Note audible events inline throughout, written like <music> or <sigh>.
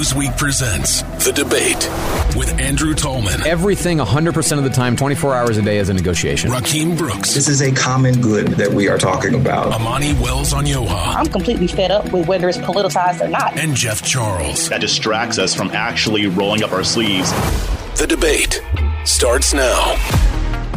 Newsweek presents The Debate with Andrew Tallman, Everything 100% of the time, 24 hours a day is a negotiation. Rakim Brooks, This is a common good that we are talking about. Amani Wells Onyioha, I'm completely fed up with whether it's politicized or not. and Jeff Charles. that distracts us from actually rolling up our sleeves. The Debate starts now.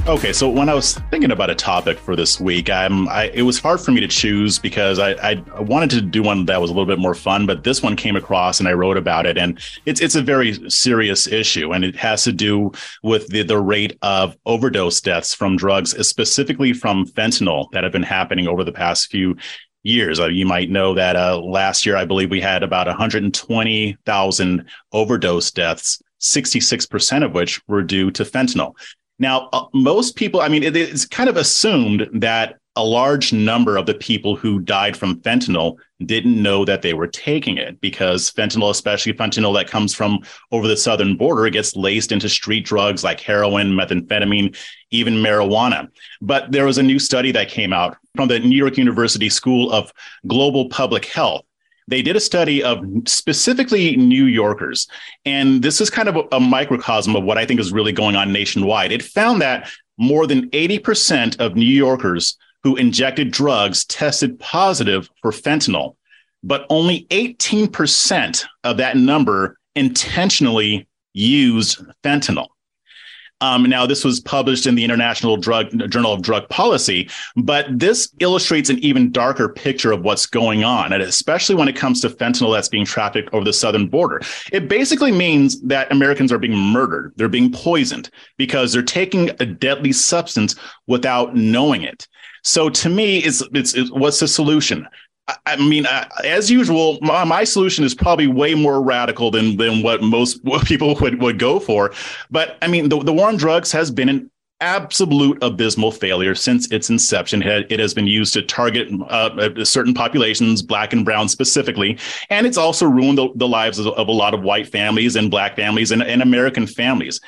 Okay, so when I was thinking about a topic for this week, I'm, I, it was hard for me to choose because I, I wanted to do one that was a little bit more fun, but this one came across and I wrote about it, and it's it's a very serious issue, and it has to do with the the rate of overdose deaths from drugs, specifically from fentanyl, that have been happening over the past few years. Uh, you might know that uh, last year, I believe we had about 120,000 overdose deaths, 66% of which were due to fentanyl. Now, uh, most people, I mean, it, it's kind of assumed that a large number of the people who died from fentanyl didn't know that they were taking it because fentanyl, especially fentanyl that comes from over the southern border, gets laced into street drugs like heroin, methamphetamine, even marijuana. But there was a new study that came out from the New York University School of Global Public Health they did a study of specifically New Yorkers. And this is kind of a, a, microcosm of what I think is really going on nationwide. It found that more than 80% of New Yorkers who injected drugs tested positive for fentanyl, but only 18% of that number intentionally used fentanyl. Um, now, this was published in the International Drug Journal of Drug Policy, but this illustrates an even darker picture of what's going on, and especially when it comes to fentanyl that's being trafficked over the southern border. It basically means that Americans are being murdered, they're being poisoned because they're taking a deadly substance without knowing it. So, to me, it's, it's, it's what's the solution? I mean, uh, as usual, my, my, solution is probably way more radical than than what most <laughs> people would, would go for. But I mean, the, the war on drugs has been an absolute abysmal failure since its inception. It has been used to target uh, certain populations, black and brown specifically, and it's also ruined the, the lives of, of, a lot of white families and black families and, and American families.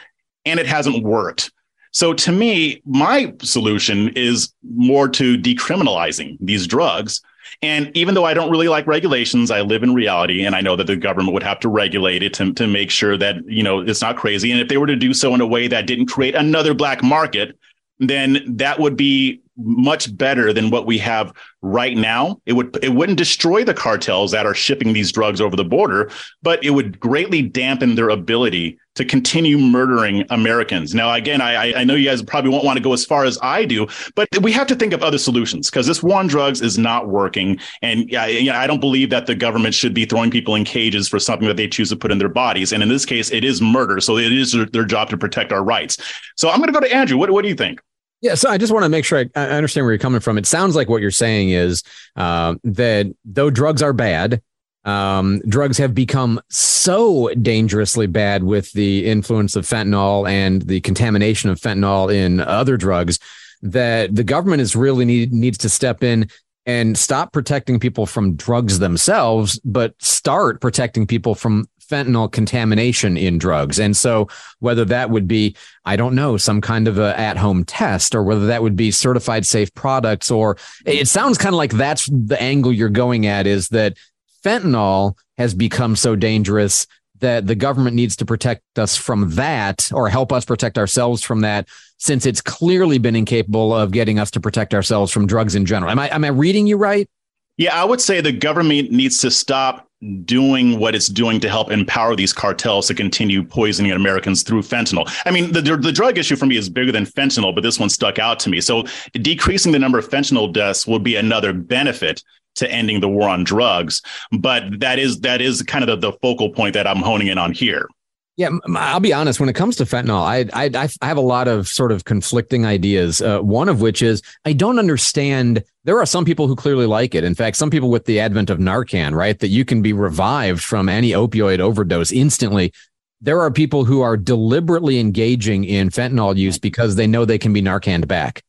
And it hasn't worked. So to me, my solution is more to decriminalizing these drugs and even though I don't really like regulations, I live in reality and I know that the government would have to regulate it to, to make sure that, you know, it's not crazy. And if they were to do so in a way that didn't create another black market, then that would be much better than what we have right now. It would it wouldn't destroy the cartels that are shipping these drugs over the border, but it would greatly dampen their ability to continue murdering Americans. Now, again, I, I know you guys probably won't want to go as far as I do, but we have to think of other solutions because this war on drugs is not working. And I, I don't believe that the government should be throwing people in cages for something that they choose to put in their bodies. And in this case, it is murder. So it is their, their job to protect our rights. So I'm going to go to Andrew. What, what do you think? Yeah, so I just want to make sure I, I, understand where you're coming from. It sounds like what you're saying is uh, that though drugs are bad, um, drugs have become so dangerously bad with the influence of fentanyl and the contamination of fentanyl in other drugs that the government is really need, needs to step in and stop protecting people from drugs themselves, but start protecting people from fentanyl contamination in drugs. And so whether that would be, I don't know, some kind of a at home test or whether that would be certified safe products, or it sounds kind of like that's the angle you're going at is that fentanyl has become so dangerous that the government needs to protect us from that or help us protect ourselves from that since it's clearly been incapable of getting us to protect ourselves from drugs in general. Am I am I reading you right? Yeah, I would say the government needs to stop doing what it's doing to help empower these cartels to continue poisoning Americans through fentanyl. I mean, the, the drug issue for me is bigger than fentanyl, but this one stuck out to me. So decreasing the number of fentanyl deaths would be another benefit to ending the war on drugs. But that is that is kind of the, the focal point that I'm honing in on here. Yeah, I'll be honest. When it comes to fentanyl, I I, I have a lot of sort of conflicting ideas. Uh, one of which is I don't understand. There are some people who clearly like it. In fact, some people with the advent of Narcan, right, that you can be revived from any opioid overdose instantly. There are people who are deliberately engaging in fentanyl use because they know they can be Narcaned back.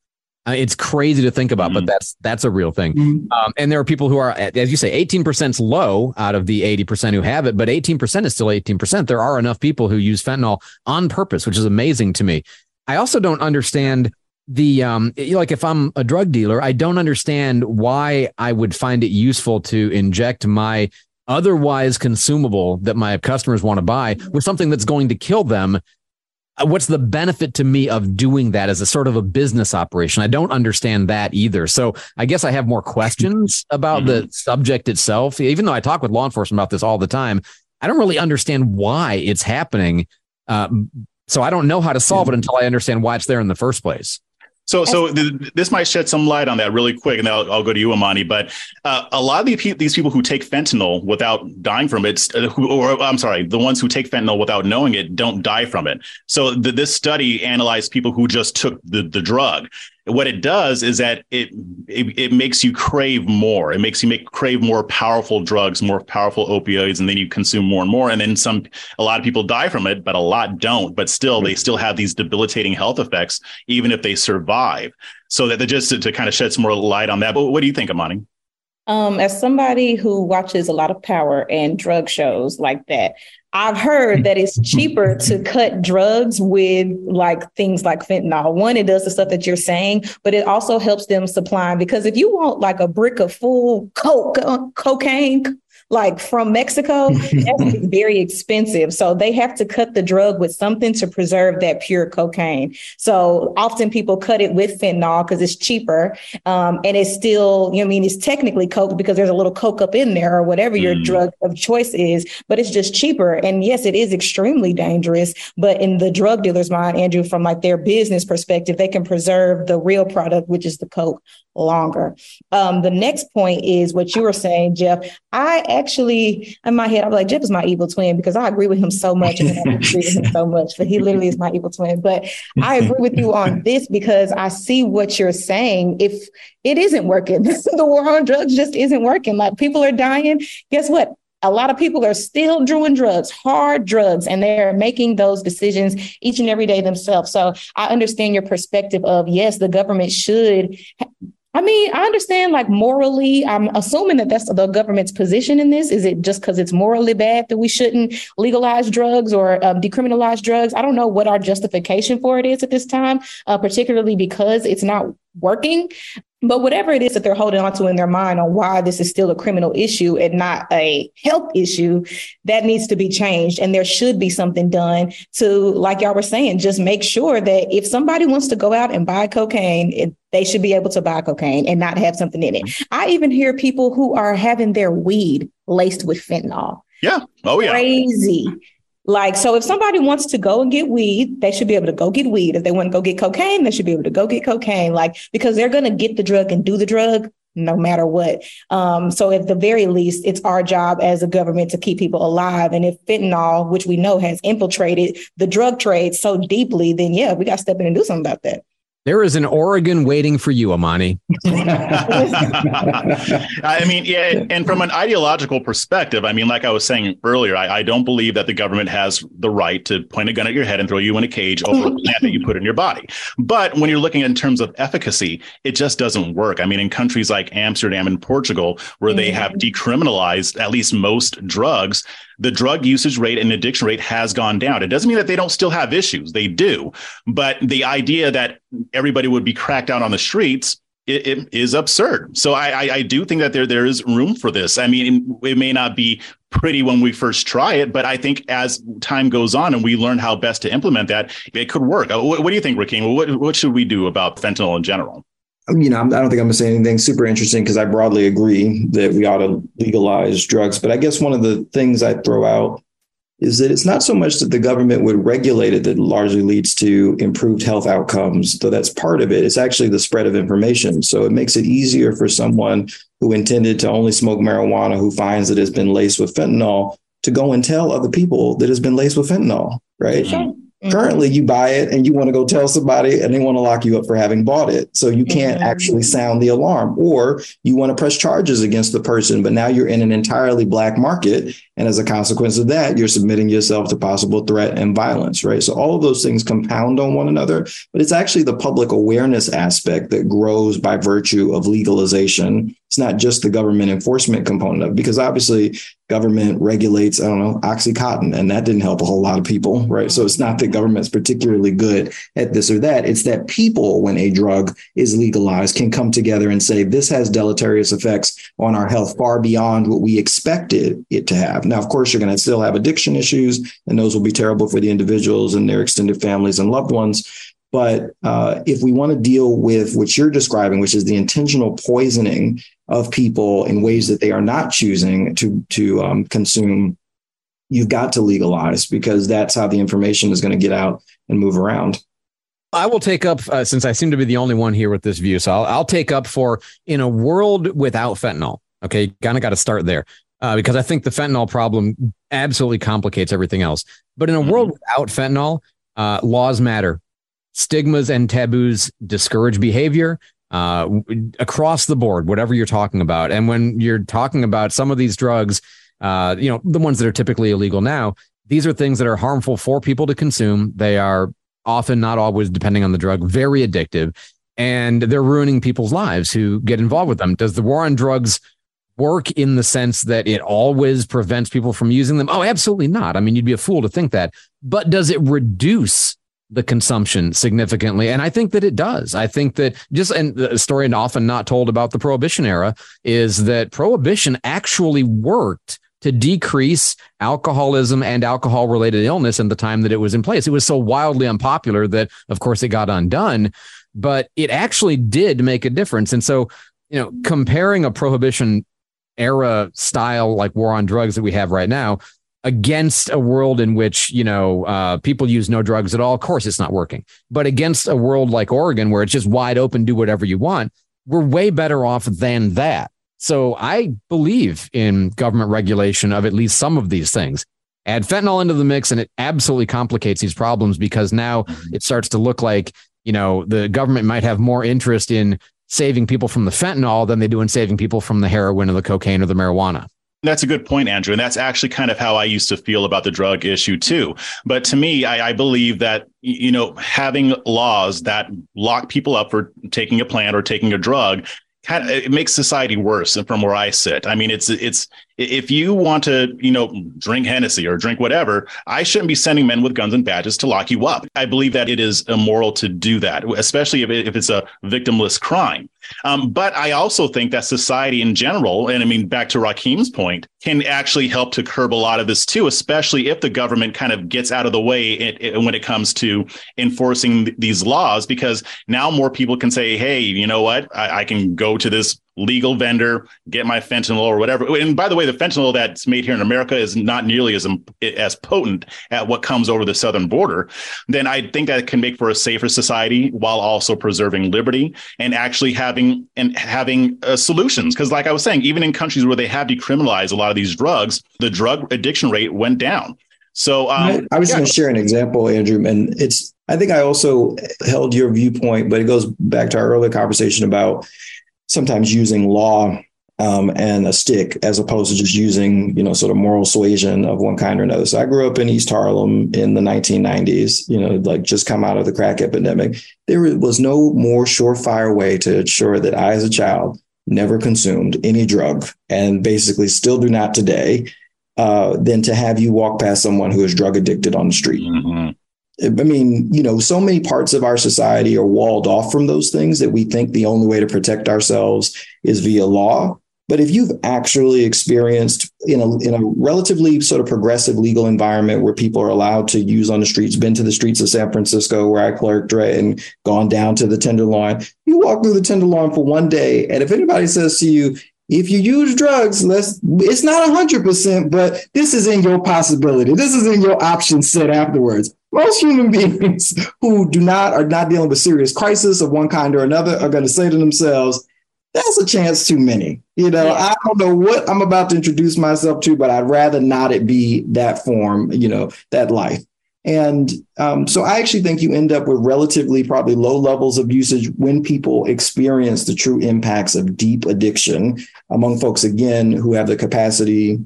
Uh, it's crazy to think about, mm-hmm. but that's that's a real thing. Mm-hmm. Um, and there are people who are, as you say, eighteen percent low out of the eighty percent who have it, but eighteen percent is still eighteen percent. There are enough people who use fentanyl on purpose, which is amazing to me. I also don't understand the um like if I'm a drug dealer, I don't understand why I would find it useful to inject my otherwise consumable that my customers want to buy with something that's going to kill them what's the benefit to me of doing that as a sort of a business operation? I don't understand that either. So i guess i have more questions <laughs> about mm-hmm. the subject itself. Even though i talk with law enforcement about this all the time i don't really understand why it's happening. Uh, so i don't know how to solve it until i understand why it's there in the first place so, so th- this might shed some light on that really quick, and then I'll, I'll go to you, Amani. But uh, a lot of the, these people who take fentanyl without dying from it, uh, who, or I'm sorry, the ones who take fentanyl without knowing it, don't die from it. So, the, this study analyzed people who just took the, the drug, what it does is that it, it, it makes you crave more. It makes you make crave more powerful drugs, more powerful opioids, and then you consume more and more. And then some. A lot of people die from it, but a lot don't. But still, they still have these debilitating health effects, even if they survive. So that just to, to kind of shed some more light on that. But what do you think, Amani? Um, as somebody who watches a lot of power and drug shows like that, I've heard that it's cheaper to cut drugs with like things like fentanyl. One, it does the stuff that you're saying, but it also helps them supply because if you want like a brick of full coke, uh, cocaine, like from Mexico, <laughs> that's very expensive. So they have to cut the drug with something to preserve that pure cocaine. So often people cut it with fentanyl because it's cheaper. Um, and it's still, you know, I mean, it's technically coke because there's a little coke up in there or whatever your mm. drug of choice is, but it's just cheaper. And yes, it is extremely dangerous. But in the drug dealer's mind, Andrew, from like their business perspective, they can preserve the real product, which is the coke, longer. Um, the next point is what you were saying, Jeff. I actually, in my head, I'm like, Jeff is my evil twin because I agree with him so much and I agree with him so <laughs> much, but he literally is my evil twin. But I agree with you on this because I see what you're saying. If it isn't working, <laughs> the war on drugs just isn't working. Like people are dying. Guess what? a lot of people are still doing drugs, hard drugs, and they're making those decisions each and every day themselves. So I understand your perspective of yes, the government should I mean, I understand like morally, I'm assuming that that's the government's position in this. Is it just because it's morally bad that we shouldn't legalize drugs or um, decriminalize drugs? I don't know what our justification for it is at this time, uh, particularly because it's not working. But whatever it is that they're holding on to in their mind on why this is still a criminal issue and not a health issue, that needs to be changed. And there should be something done to, like y'all were saying, just make sure that if somebody wants to go out and buy cocaine, it, they should be able to buy cocaine and not have something in it. Mm-hmm. I even hear people who are having their weed laced with fentanyl. Yeah. Oh, yeah. Crazy. Like, so if somebody wants to go and get weed, they should be able to go get weed. If they want to go get cocaine, they should be able to go get cocaine. Like, because they're going to get the drug and do the drug no matter what. Um, so at the very least, it's our job as a government to keep people alive. And if fentanyl, which we know has infiltrated the drug trade so deeply, then yeah, we got to step in and do something about that. There is an Oregon waiting for you, Amani. <laughs> I mean, yeah, and from an ideological perspective, I mean, like I was saying earlier, I, I, don't believe that the government has the right to point a gun at your head and throw you in a cage over a plant that you put in your body. But when you're looking in terms of efficacy, it just doesn't work. I mean, in countries like Amsterdam and Portugal, where mm-hmm. they have mm-hmm. decriminalized at least most drugs, the drug usage rate and addiction rate has gone down. It doesn't mean that they don't still have issues. They do. But the idea that everybody would be cracked down on the streets it, it is absurd. So I, I, I do think that there there is room for this. I mean, it may not be pretty when we first try it, but I think as time goes on and we learn how best to implement that, it could work. Uh, what, what do you think, Rakim? What what should we do about fentanyl in general? you know, I don't think I'm going to say anything super interesting because I broadly agree that we ought to legalize drugs. But I guess one of the things I throw out is that it's not so much that the government would regulate it that largely leads to improved health outcomes, though that's part of it. It's actually the spread of information. So it makes it easier for someone who intended to only smoke marijuana who finds that it's been laced with fentanyl to go and tell other people that it's been laced with fentanyl, right? Sure. Mm-hmm. Currently, you buy it and you want to go tell somebody and they want to lock you up for having bought it. So you can't mm-hmm. actually sound the alarm, or you want to press charges against the person, but now you're in an entirely black market. And as a consequence of that, you're submitting yourself to possible threat and violence, right? So all of those things compound on one another, but it's actually the public awareness aspect that grows by virtue of legalization. It's not just the government enforcement component of, because obviously government regulates, I don't know, Oxycontin, and that didn't help a whole lot of people, right? So it's not that government's particularly good at this or that. It's that people, when a drug is legalized, can come together and say, this has deleterious effects on our health far beyond what we expected it to have. Now, of course, you're going to still have addiction issues, and those will be terrible for the individuals and their extended families and loved ones. But uh, if we want to deal with what you're describing, which is the intentional poisoning of people in ways that they are not choosing to to um, consume, you've got to legalize because that's how the information is going to get out and move around. I will take up uh, since I seem to be the only one here with this view. So I'll, I'll take up for in a world without fentanyl. Okay, kind of got to start there uh, because I think the fentanyl problem absolutely complicates everything else. But in a world mm-hmm. without fentanyl, uh, laws matter. Stigmas and taboos discourage behavior uh, across the board, whatever you're talking about. And when you're talking about some of these drugs, uh, you know, the ones that are typically illegal now, these are things that are harmful for people to consume. They are often, not always, depending on the drug, very addictive. And they're ruining people's lives who get involved with them. Does the war on drugs work in the sense that it always prevents people from using them? Oh, absolutely not. I mean, you'd be a fool to think that. But does it reduce the consumption significantly. And I think that it does. I think that just and the story often not told about the prohibition era is that prohibition actually worked to decrease alcoholism and alcohol related illness in the time that it was in place. It was so wildly unpopular that of course it got undone, but it actually did make a difference. And so, you know, comparing a prohibition era style like war on drugs that we have right now against a world in which you know uh, people use no drugs at all of course it's not working. But against a world like oregon where it's just wide open do whatever you want we're way better off than that. So i believe in government regulation of at least some of these things. Add fentanyl into the mix and it absolutely complicates these problems because now mm-hmm. it starts to look like you know the government might have more interest in saving people from the fentanyl than they do in saving people from the heroin or the cocaine or the marijuana that's a good point, Andrew. And that's actually kind of how I used to feel about the drug issue, too. But to me, I, I, believe that, you know, having laws that lock people up for taking a plant or taking a drug it makes society worse from where I sit. I mean, it's it's if you want to, you know, drink Hennessy or drink whatever, I shouldn't be sending men with guns and badges to lock you up. I believe that it is immoral to do that, especially if, it, if it's a victimless crime. Um, but I also think that society in general, and I mean, back to Rakim's point, can actually help to curb a lot of this too, especially if the government kind of gets out of the way it, it, when it comes to enforcing th- these laws, because now more people can say, hey, you know what? I, I can go to this legal vendor, get my fentanyl or whatever. And by the way, the fentanyl that's made here in America is not nearly as as potent at what comes over the southern border. Then I think that can make for a safer society while also preserving liberty and actually having and having uh, solutions. Because, like I was saying, even in countries where they have decriminalized a lot of these drugs, the drug addiction rate went down. So um, I was yeah. going to share an example, Andrew, and it's I think I also held your viewpoint, but it goes back to our earlier conversation about sometimes using law um, and a stick as opposed to just using, you know, sort of moral suasion of one kind or another. So I grew up in East Harlem in the 1990s, you know, like just come out of the crack epidemic. There was no more surefire way to ensure that I, as a child, never consumed any drug and basically still do not today, uh, than to have you walk past someone who is drug addicted on the street. Mm-hmm. I mean, you know, so many parts of our society are walled off from those things that we think the only way to protect ourselves is via law. But if you've actually experienced in a in a relatively sort of progressive legal environment where people are allowed to use on the streets, been to the streets of San Francisco where I clerked, right, and gone down to the Tenderloin, you walk through the Tenderloin for one day, and if anybody says to you, if you use drugs, let's it's not hundred percent, but this is in your possibility. This is in your option set afterwards most human <laughs> beings who do not are not dealing with serious crisis of one kind or another are going to say to themselves, that's a chance too many. You know. I don't know what I'm about to introduce myself to, but I'd rather not it be that form, you know, that life. And um, so I actually think you end up with relatively probably low levels of usage when people experience the true impacts of deep addiction among folks, again, who have the capacity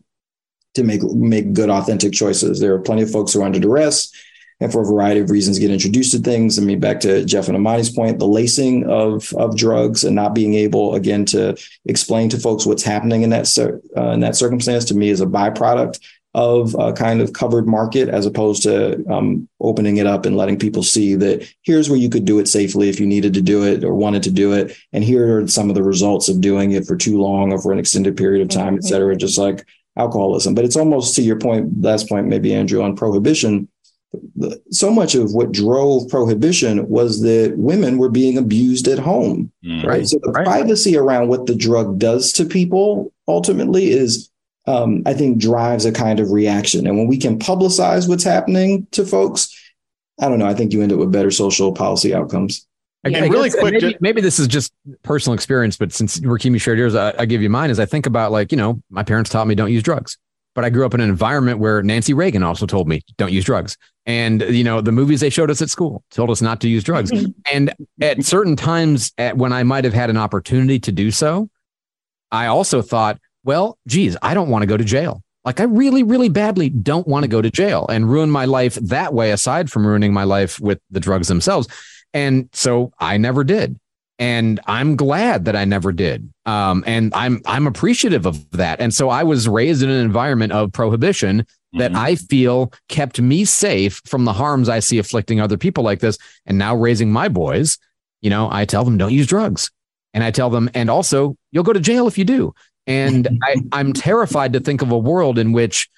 to make make good, authentic choices. There are plenty of folks who are under duress and for a variety of reasons get introduced to things. I mean, back to Jeff and Amani's point, the lacing of of drugs and not being able again to explain to folks what's happening in that uh, in that circumstance to me is a byproduct of a kind of covered market as opposed to um, opening it up and letting people see that here's where you could do it safely if you needed to do it or wanted to do it. And here are some of the results of doing it for too long or for an extended period of time, et cetera, just like alcoholism. But it's almost to your point, last point, maybe Andrew, on prohibition. So much of what drove prohibition was that women were being abused at home. Mm, right. So the right. privacy around what the drug does to people ultimately is um, I think drives a kind of reaction. And when we can publicize what's happening to folks, I don't know. I think you end up with better social policy outcomes. And I really quick, maybe, maybe, this is just personal experience, but since Rakim shared yours, I, I give you mine. As I think about like, you know, my parents taught me don't use drugs, but I grew up in an environment where Nancy Reagan also told me don't use drugs. And, you know, the movies they showed us at school told us not to use drugs. and at certain times at when I might have had an opportunity to do so, I also thought, well, geez, I don't want to go to jail. Like I really, really badly don't want to go to jail and ruin my life that way, aside from ruining my life with the drugs themselves. And so I never did. And I'm glad that I never did. Um, and I'm I'm appreciative of that. And so I was raised in an environment of prohibition that mm-hmm. I feel kept me safe from the harms I see afflicting other people like this. And now raising my boys, you know, I tell them don't use drugs. And I tell them, and also you'll go to jail if you do. And <laughs> I, I'm terrified to think of a world in which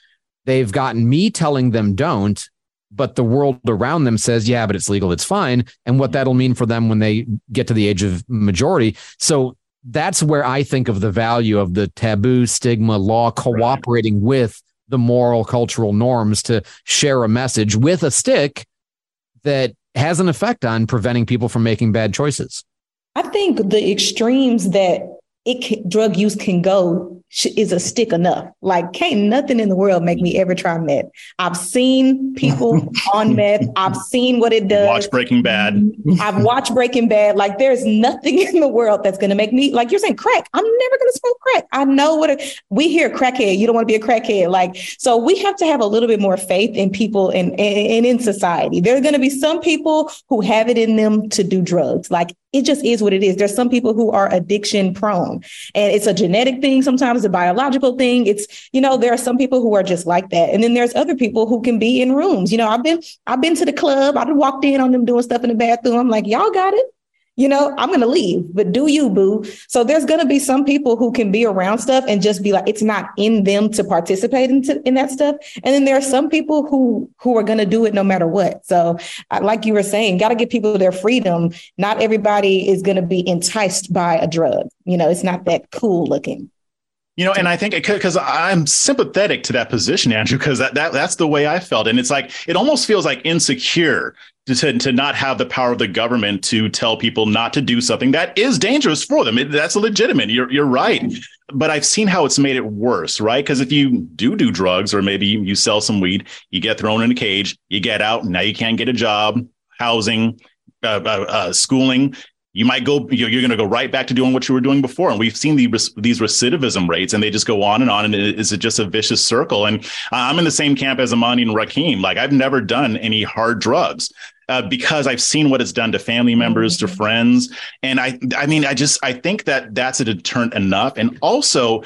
they've gotten me telling them don't, but the world around them says, yeah, but it's legal, it's fine. And what that'll mean for them when they get to the age of majority. So that's where I think of the value of the taboo, stigma, law cooperating right. with the moral, cultural norms to share a message with a stick that has an effect on preventing people from making bad choices. I think the extremes that it can, drug use can go is a stick enough. Like, can't nothing in the world make me ever try meth. I've seen people <laughs> on meth. I've seen what it does. Watch Breaking Bad. I've watched Breaking Bad. Like, there's nothing <laughs> in the world that's going to make me, like you're saying, crack. I'm never going to smoke crack. I know what a, we hear crackhead. You don't want to be a crackhead. Like, so we have to have a little bit more faith in people and, and in society. There's going to be some people who have it in them to do drugs. Like, it just is what it is. There's some people who are addiction prone and it's a genetic thing. Sometimes a biological thing. It's, you know, there are some people who are just like that. And then there's other people who can be in rooms. You know, I've been, I've been to the club. I've walked in on them doing stuff in the bathroom. I'm like, y'all got it you know, I'm going to leave, but do you, boo? So there's going to be some people who can be around stuff and just be like, it's not in them to participate in, in that stuff. And then there are some people who, who are going to do it no matter what. So like you were saying, got to give people their freedom. Not everybody is going to be enticed by a drug. You know, it's not that cool looking. You know, and I think because I'm sympathetic to that position, Andrew, because that, that that's the way I felt. And it's like it almost feels like insecure to, to not have the power of the government to tell people not to do something that is dangerous for them. It, that's legitimate. You're you're right. But I've seen how it's made it worse, right? Because if you do do drugs or maybe you sell some weed, you get thrown in a cage, you get out, now you can't get a job, housing, uh, uh, uh, schooling. You might go, you're, you're going to go right back to doing what you were doing before. And we've seen the, these recidivism rates and they just go on and on. And it's just a vicious circle. And I'm in the same camp as Amani and Rakim. Like I've never done any hard drugs uh, because I've seen what it's done to family members, to mm-hmm. friends, and I, I mean, I just, I think that that's a deterrent enough. And also,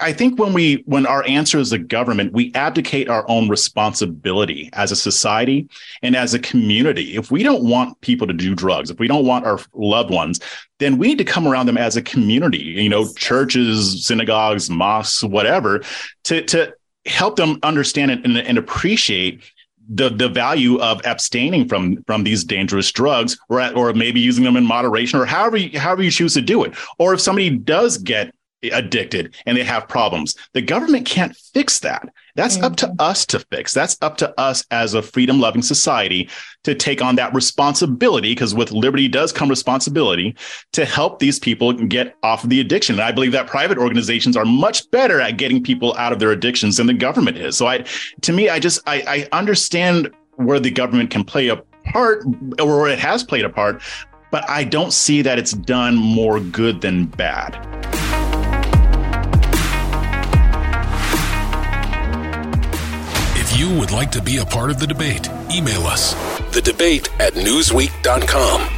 I think when we when our answer is the government, we abdicate our own responsibility as a society and as a community. If we don't want people to do drugs, if we don't want our loved ones, then we need to come around them as a community, you know, churches, synagogues, mosques, whatever, to to help them understand and, and appreciate the the value of abstaining from from these dangerous drugs or or maybe using them in moderation or however you, however you choose to do it or if somebody does get addicted and they have problems. The government can't fix that. That's mm-hmm. up to mm-hmm. us to fix. That's up to us as a freedom loving society to take on that responsibility because with liberty does come responsibility to help these people get off of the addiction. And i believe that private organizations are much better at getting people out of their addictions than the government is. So i to me i just i, I understand where the government can play a part or it has played a part but i don't see that it's done more good than bad you would like to be a part of the debate, email us. The debate at Newsweek.com.